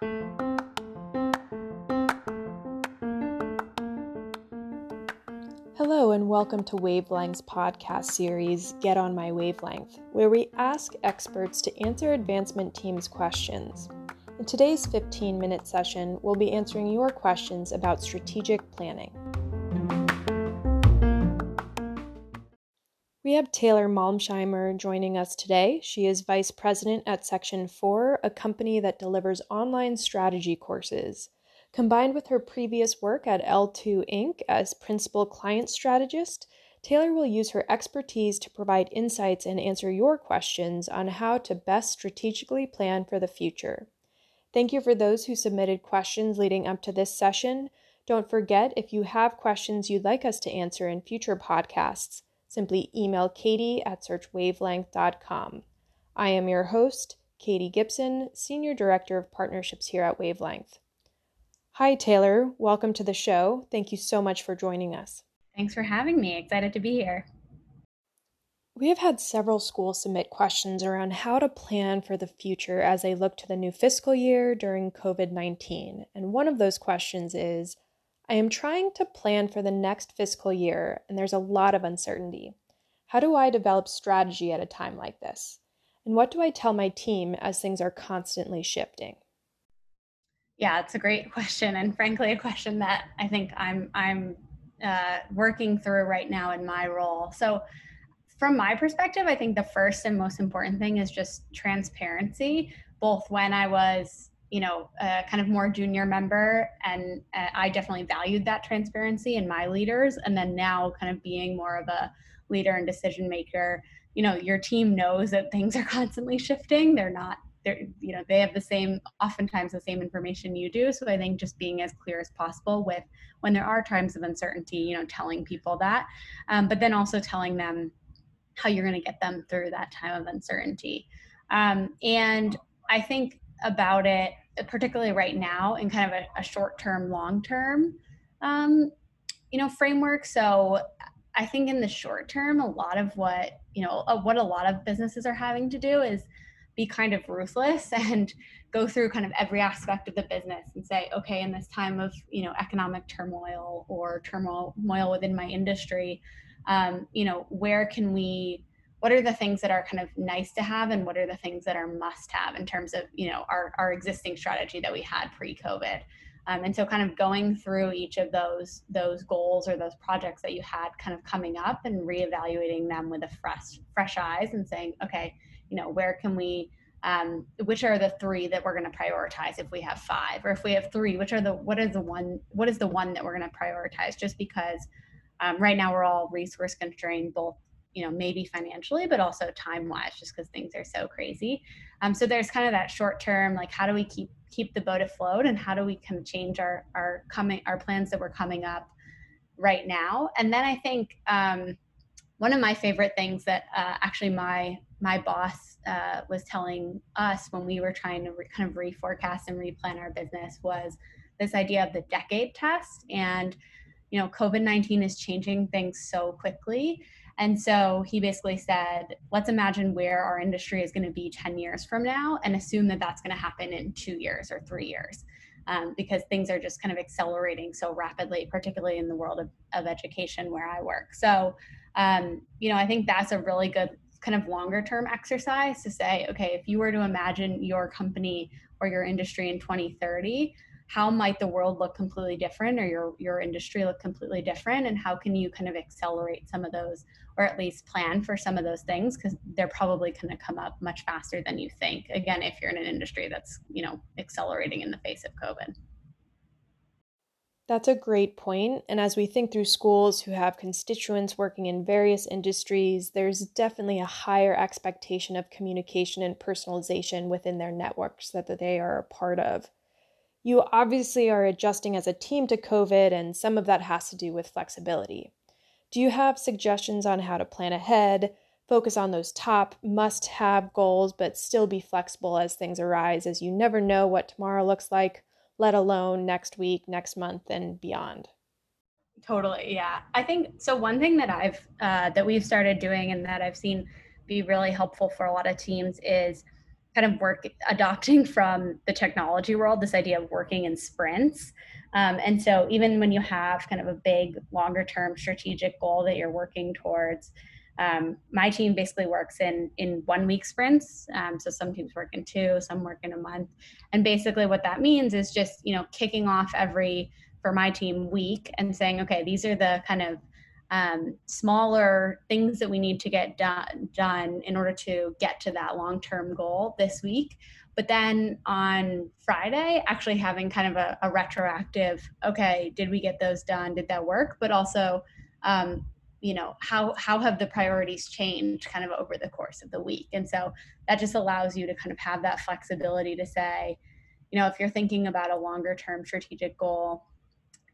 Hello, and welcome to Wavelength's podcast series, Get on My Wavelength, where we ask experts to answer advancement team's questions. In today's 15 minute session, we'll be answering your questions about strategic planning. We have Taylor Malmsheimer joining us today. She is Vice President at Section 4, a company that delivers online strategy courses. Combined with her previous work at L2 Inc. as Principal Client Strategist, Taylor will use her expertise to provide insights and answer your questions on how to best strategically plan for the future. Thank you for those who submitted questions leading up to this session. Don't forget, if you have questions you'd like us to answer in future podcasts, simply email katie at searchwavelength.com. I am your host, Katie Gibson, Senior Director of Partnerships here at Wavelength. Hi, Taylor. Welcome to the show. Thank you so much for joining us. Thanks for having me. Excited to be here. We have had several schools submit questions around how to plan for the future as they look to the new fiscal year during COVID 19. And one of those questions is I am trying to plan for the next fiscal year, and there's a lot of uncertainty. How do I develop strategy at a time like this? And what do I tell my team as things are constantly shifting? Yeah, it's a great question, and frankly, a question that I think I'm I'm uh, working through right now in my role. So, from my perspective, I think the first and most important thing is just transparency. Both when I was you know, a kind of more junior member. And uh, I definitely valued that transparency in my leaders. And then now, kind of being more of a leader and decision maker, you know, your team knows that things are constantly shifting. They're not, they're, you know, they have the same, oftentimes the same information you do. So I think just being as clear as possible with when there are times of uncertainty, you know, telling people that, um, but then also telling them how you're going to get them through that time of uncertainty. Um, and I think about it, particularly right now, in kind of a, a short term, long term, um, you know, framework. So I think in the short term, a lot of what you know, uh, what a lot of businesses are having to do is be kind of ruthless and go through kind of every aspect of the business and say, okay, in this time of you know economic turmoil or turmoil within my industry, um, you know, where can we what are the things that are kind of nice to have and what are the things that are must have in terms of you know our, our existing strategy that we had pre-covid. Um, and so kind of going through each of those those goals or those projects that you had kind of coming up and reevaluating them with a fresh fresh eyes and saying okay you know where can we um, which are the three that we're going to prioritize if we have five? Or if we have three which are the what is the one what is the one that we're going to prioritize? Just because um, right now we're all resource constrained both you know maybe financially but also time wise just because things are so crazy. Um, so there's kind of that short term like how do we keep keep the boat afloat and how do we of change our our coming our plans that we're coming up right now? And then i think um, one of my favorite things that uh, actually my my boss uh, was telling us when we were trying to re- kind of reforecast and replan our business was this idea of the decade test. And you know covid-19 is changing things so quickly and so he basically said, let's imagine where our industry is going to be 10 years from now and assume that that's going to happen in two years or three years. Um, because things are just kind of accelerating so rapidly, particularly in the world of, of education where I work. So, um, you know, I think that's a really good kind of longer term exercise to say, okay, if you were to imagine your company or your industry in 2030, how might the world look completely different or your your industry look completely different and how can you kind of accelerate some of those or at least plan for some of those things because they're probably going to come up much faster than you think again if you're in an industry that's you know accelerating in the face of covid that's a great point. And as we think through schools who have constituents working in various industries, there's definitely a higher expectation of communication and personalization within their networks that, that they are a part of. You obviously are adjusting as a team to COVID, and some of that has to do with flexibility. Do you have suggestions on how to plan ahead, focus on those top must have goals, but still be flexible as things arise, as you never know what tomorrow looks like, let alone next week, next month, and beyond? Totally, yeah. I think so. One thing that I've uh, that we've started doing and that I've seen be really helpful for a lot of teams is kind of work adopting from the technology world this idea of working in sprints. Um, and so even when you have kind of a big longer term strategic goal that you're working towards, um, my team basically works in in one week sprints. Um, so some teams work in two, some work in a month. And basically what that means is just, you know, kicking off every for my team week and saying, okay, these are the kind of um, smaller things that we need to get done, done in order to get to that long term goal this week. But then on Friday, actually having kind of a, a, retroactive, okay, did we get those done? Did that work? But also, um, you know, how how have the priorities changed kind of over the course of the week? And so that just allows you to kind of have that flexibility to say, you know, if you're thinking about a longer term strategic goal,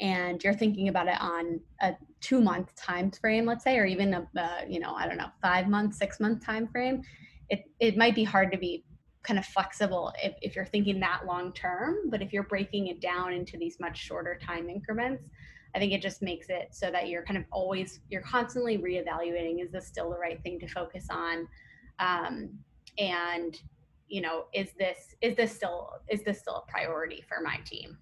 and you're thinking about it on a two month time frame let's say or even a uh, you know i don't know five month six month time frame it, it might be hard to be kind of flexible if, if you're thinking that long term but if you're breaking it down into these much shorter time increments i think it just makes it so that you're kind of always you're constantly reevaluating is this still the right thing to focus on? Um, and you know is this is this still is this still a priority for my team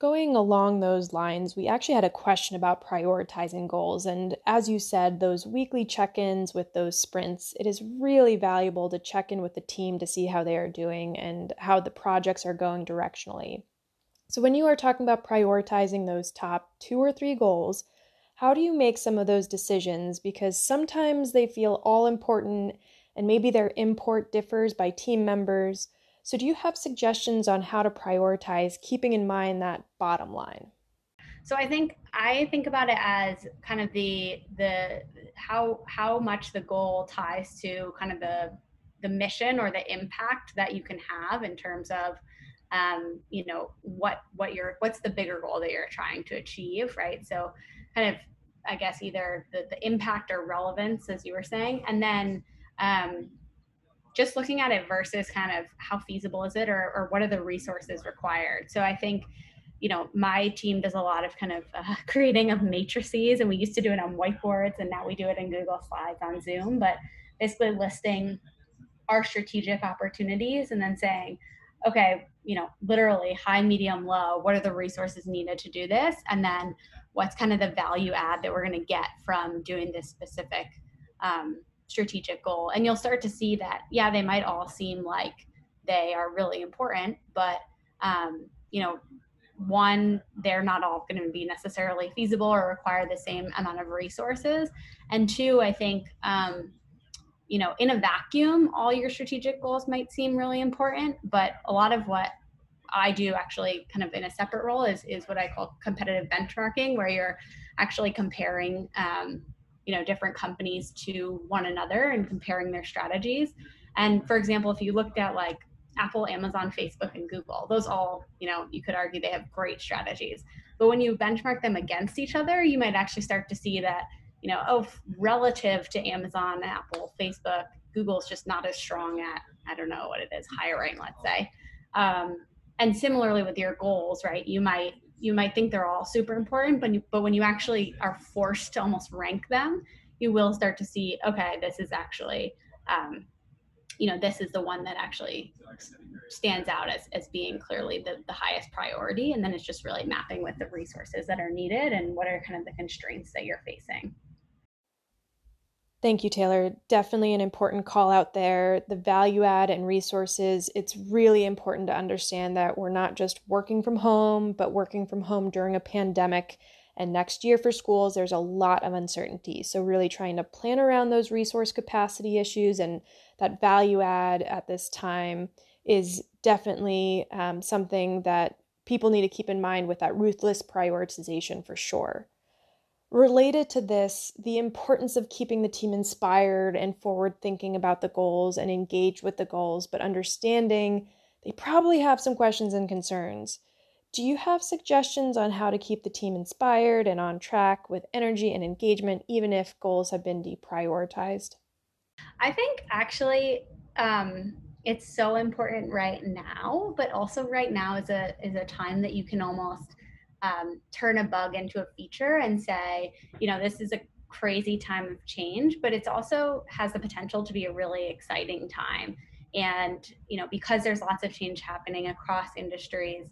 Going along those lines, we actually had a question about prioritizing goals. And as you said, those weekly check ins with those sprints, it is really valuable to check in with the team to see how they are doing and how the projects are going directionally. So, when you are talking about prioritizing those top two or three goals, how do you make some of those decisions? Because sometimes they feel all important and maybe their import differs by team members. So, do you have suggestions on how to prioritize, keeping in mind that bottom line? So I think I think about it as kind of the the how how much the goal ties to kind of the the mission or the impact that you can have in terms of um, you know what what your what's the bigger goal that you're trying to achieve, right? So kind of I guess either the, the impact or relevance, as you were saying, and then um, just looking at it versus kind of how feasible is it or, or what are the resources required. So I think, you know, my team does a lot of kind of uh, creating of matrices and we used to do it on whiteboards and now we do it in Google Slides on Zoom, but basically listing our strategic opportunities and then saying, okay, you know, literally high, medium, low, what are the resources needed to do this? And then what's kind of the value add that we're going to get from doing this specific um, strategic goal. And you'll start to see that yeah they might all seem like they are really important but um, you know one they're not all going to be necessarily feasible or require the same amount of resources. And two i think um, you know in a vacuum all your strategic goals might seem really important but a lot of what i do actually kind of in a separate role is is what i call competitive benchmarking where you're actually comparing um, you know different companies to one another and comparing their strategies. And for example if you looked at like apple amazon facebook and google those all you know you could argue they have great strategies. But when you benchmark them against each other you might actually start to see that you know oh relative to amazon apple facebook google's just not as strong at i don't know what it is hiring let's say. Um, and similarly with your goals right? You might you might think they're all super important, but you, but when you actually are forced to almost rank them, you will start to see, okay, this is actually, um, you know, this is the one that actually stands out as, as being clearly the, the highest priority. And then it's just really mapping with the resources that are needed and what are kind of the constraints that you're facing. Thank you, Taylor. Definitely an important call out there. The value add and resources. It's really important to understand that we're not just working from home, but working from home during a pandemic. And next year for schools, there's a lot of uncertainty. So, really trying to plan around those resource capacity issues and that value add at this time is definitely um, something that people need to keep in mind with that ruthless prioritization for sure. Related to this, the importance of keeping the team inspired and forward thinking about the goals and engaged with the goals, but understanding they probably have some questions and concerns. Do you have suggestions on how to keep the team inspired and on track with energy and engagement, even if goals have been deprioritized? I think actually um, it's so important right now, but also right now is a is a time that you can almost um, turn a bug into a feature and say, you know, this is a crazy time of change, but it's also has the potential to be a really exciting time. And you know because there's lots of change happening across industries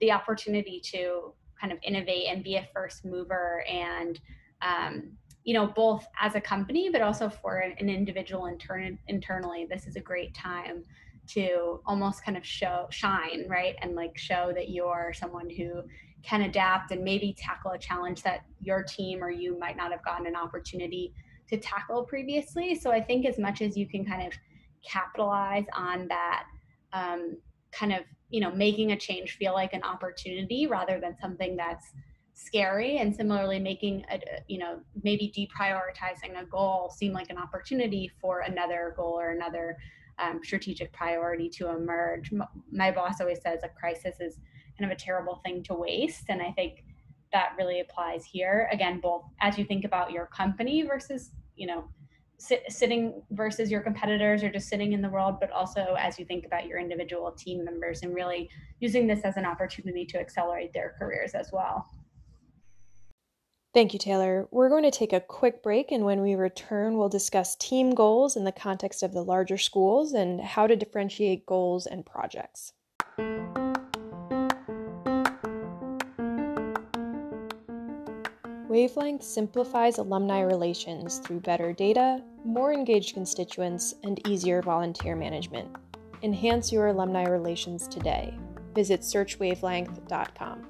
the opportunity to kind of innovate and be a first mover and um, you know both as a company but also for an, individual intern- internally this is a great time to almost kind of show shine right? And like show that you're someone who can adapt and maybe tackle a challenge that your team or you might not have gotten an opportunity to tackle previously. So i think as much as you can kind of capitalize on that um, kind of you know making a change feel like an opportunity rather than something that's scary and similarly making a you know maybe deprioritizing a goal seem like an opportunity for another goal or another um, strategic priority to emerge. My boss always says a crisis is kind of a terrible thing to waste and i think that really applies here again both as you think about your company versus you know sit, sitting versus your competitors or just sitting in the world, but also as you think about your individual team members and really using this as an opportunity to accelerate their careers as well. Thank you, Taylor. We're going to take a quick break, and when we return, we'll discuss team goals in the context of the larger schools and how to differentiate goals and projects. Wavelength simplifies alumni relations through better data, more engaged constituents, and easier volunteer management. Enhance your alumni relations today. Visit searchwavelength.com.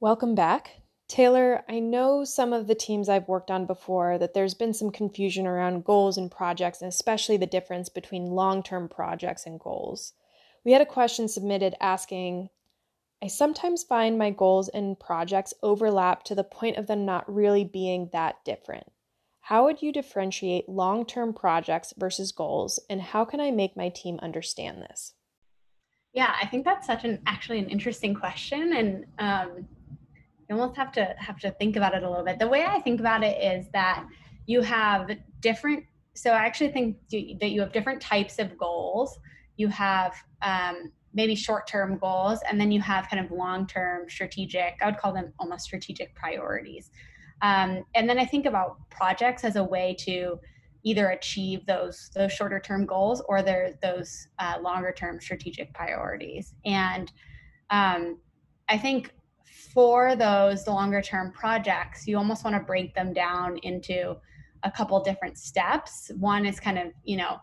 Welcome back. Taylor, I know some of the teams I've worked on before that there's been some confusion around goals and projects, and especially the difference between long term projects and goals. We had a question submitted asking I sometimes find my goals and projects overlap to the point of them not really being that different. How would you differentiate long term projects versus goals, and how can I make my team understand this? Yeah, I think that's such an actually an interesting question, and um, you almost have to have to think about it a little bit. The way I think about it is that you have different. So I actually think that you have different types of goals. You have um, maybe short-term goals and then you have kind of long-term strategic i would call them almost strategic priorities. Um, and then i think about projects as a way to either achieve those those shorter term goals or their those uh, longer term strategic priorities. And um, i think for those longer term projects you almost want to break them down into a couple different steps. One is kind of you know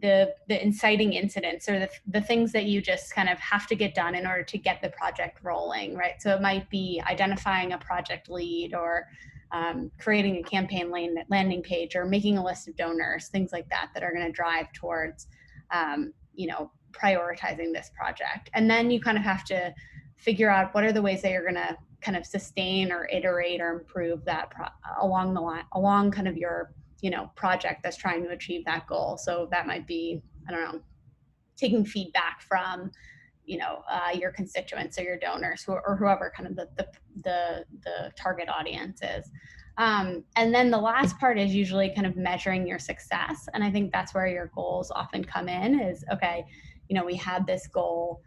the the inciting incidents or the, the things that you just kind of have to get done in order to get the project rolling right? So it might be identifying a project lead or um, creating a campaign landing page or making a list of donors things like that that are going to drive towards um, you know prioritizing this project. And then you kind of have to figure out what are the ways that you're going to kind of sustain or iterate or improve that pro- along the line along kind of your you know project that's trying to achieve that goal. So that might be i don't know taking feedback from you know uh, your constituents or your donors who, or whoever kind of the the the, the target audience is. Um, and then the last part is usually kind of measuring your success. And i think that's where your goals often come in is okay you know we had this goal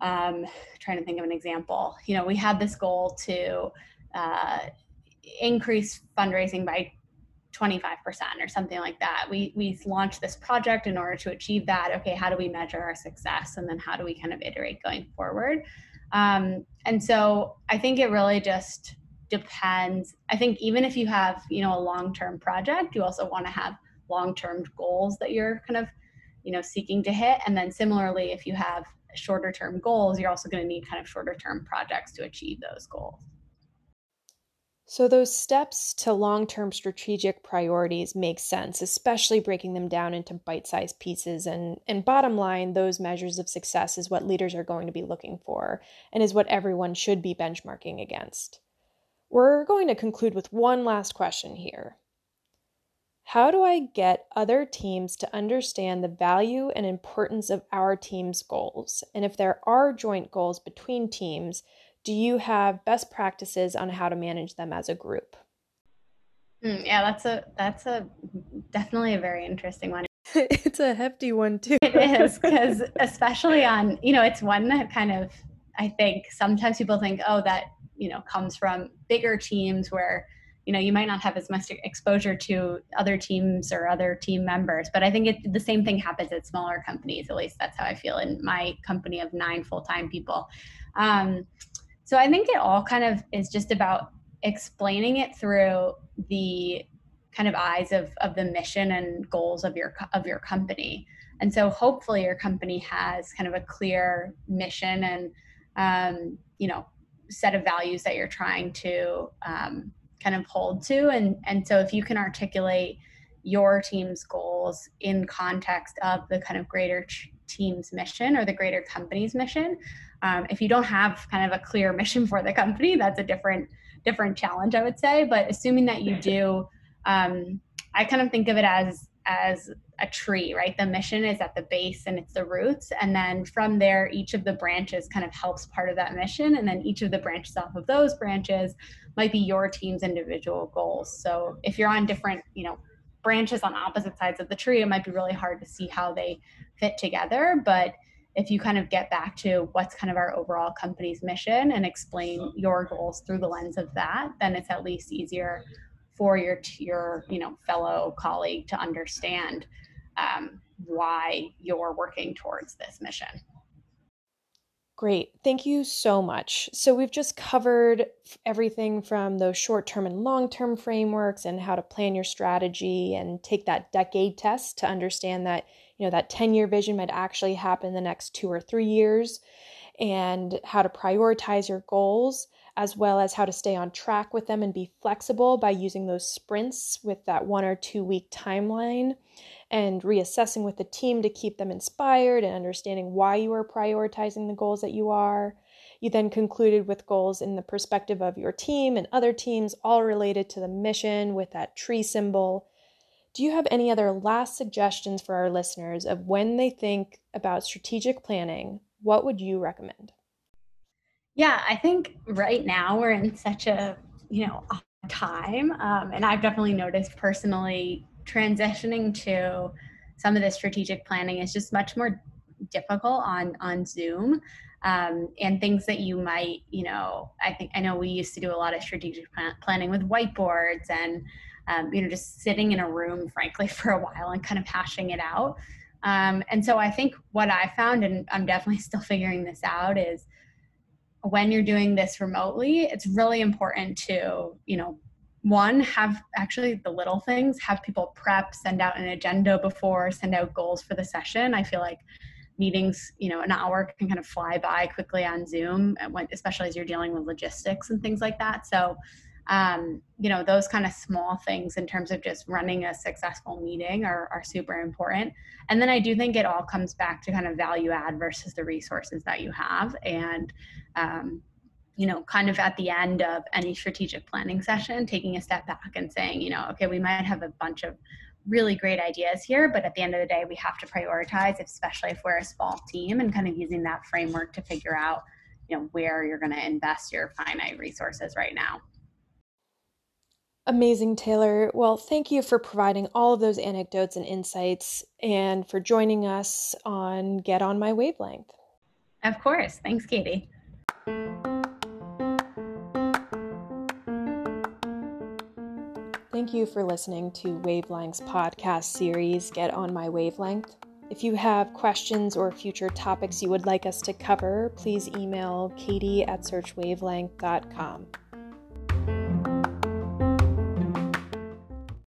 um, trying to think of an example. You know we had this goal to uh, increase fundraising by 25% or something like that. We we launched this project in order to achieve that. Okay, how do we measure our success, and then how do we kind of iterate going forward? Um, and so I think it really just depends. I think even if you have you know a long term project, you also want to have long term goals that you're kind of you know seeking to hit. And then similarly, if you have shorter term goals, you're also going to need kind of shorter term projects to achieve those goals. So, those steps to long term strategic priorities make sense, especially breaking them down into bite sized pieces. And, and bottom line, those measures of success is what leaders are going to be looking for and is what everyone should be benchmarking against. We're going to conclude with one last question here. How do I get other teams to understand the value and importance of our team's goals? And if there are joint goals between teams, do you have best practices on how to manage them as a group? Mm, yeah, that's a that's a definitely a very interesting one. it's a hefty one too. it is because especially on you know it's one that kind of I think sometimes people think oh that you know comes from bigger teams where you you know you might not have as much exposure to other teams or other team members but i think it, the same thing happens at smaller companies at least that's how i feel in my company of nine full-time people um, so i think it all kind of is just about explaining it through the kind of eyes of, of the mission and goals of your of your company. And so hopefully your company has kind of a clear mission and um, you know set of values that you're trying to um, kind of hold to. And and so if you can articulate your team's goals in context of the kind of greater team's mission or the greater company's mission um, if you don't have kind of a clear mission for the company that's a different different challenge i would say but assuming that you do um, i kind of think of it as as a tree, right? The mission is at the base and it's the roots. And then from there, each of the branches kind of helps part of that mission. And then each of the branches off of those branches might be your team's individual goals. So if you're on different, you know, branches on opposite sides of the tree, it might be really hard to see how they fit together. But if you kind of get back to what's kind of our overall company's mission and explain your goals through the lens of that, then it's at least easier for your your you know fellow colleague to understand um, why you're working towards this mission. Great. Thank you so much. So, we've just covered everything from those short term and long term frameworks and how to plan your strategy and take that decade test to understand that, you know, that 10 year vision might actually happen the next two or three years and how to prioritize your goals as well as how to stay on track with them and be flexible by using those sprints with that one or two week timeline and reassessing with the team to keep them inspired and understanding why you are prioritizing the goals that you are. You then concluded with goals in the perspective of your team and other teams, all related to the mission with that tree symbol. Do you have any other last suggestions for our listeners of when they think about strategic planning? What would you recommend? Yeah, I think right now we're in such a, you know, time. Um, and I've definitely noticed personally transitioning to some of the strategic planning is just much more difficult on on Zoom. Um, and things that you might, you know, I think I know we used to do a lot of strategic plan- planning with whiteboards and, um, you know, just sitting in a room, frankly, for a while and kind of hashing it out. Um, and so I think what I found, and I'm definitely still figuring this out, is when you're doing this remotely, it's really important to, you know, one, have actually the little things, have people prep, send out an agenda before, send out goals for the session. I feel like meetings, you know, an hour can kind of fly by quickly on Zoom, especially as you're dealing with logistics and things like that. So, um, you know, those kind of small things in terms of just running a successful meeting are, are super important. And then I do think it all comes back to kind of value add versus the resources that you have. And, um, you know, kind of at the end of any strategic planning session, taking a step back and saying, you know, okay, we might have a bunch of really great ideas here, but at the end of the day, we have to prioritize, especially if we're a small team, and kind of using that framework to figure out, you know, where you're going to invest your finite resources right now. Amazing, Taylor. Well, thank you for providing all of those anecdotes and insights and for joining us on Get On My Wavelength. Of course. Thanks, Katie. Thank you for listening to Wavelength's podcast series, Get On My Wavelength. If you have questions or future topics you would like us to cover, please email katie at searchwavelength.com.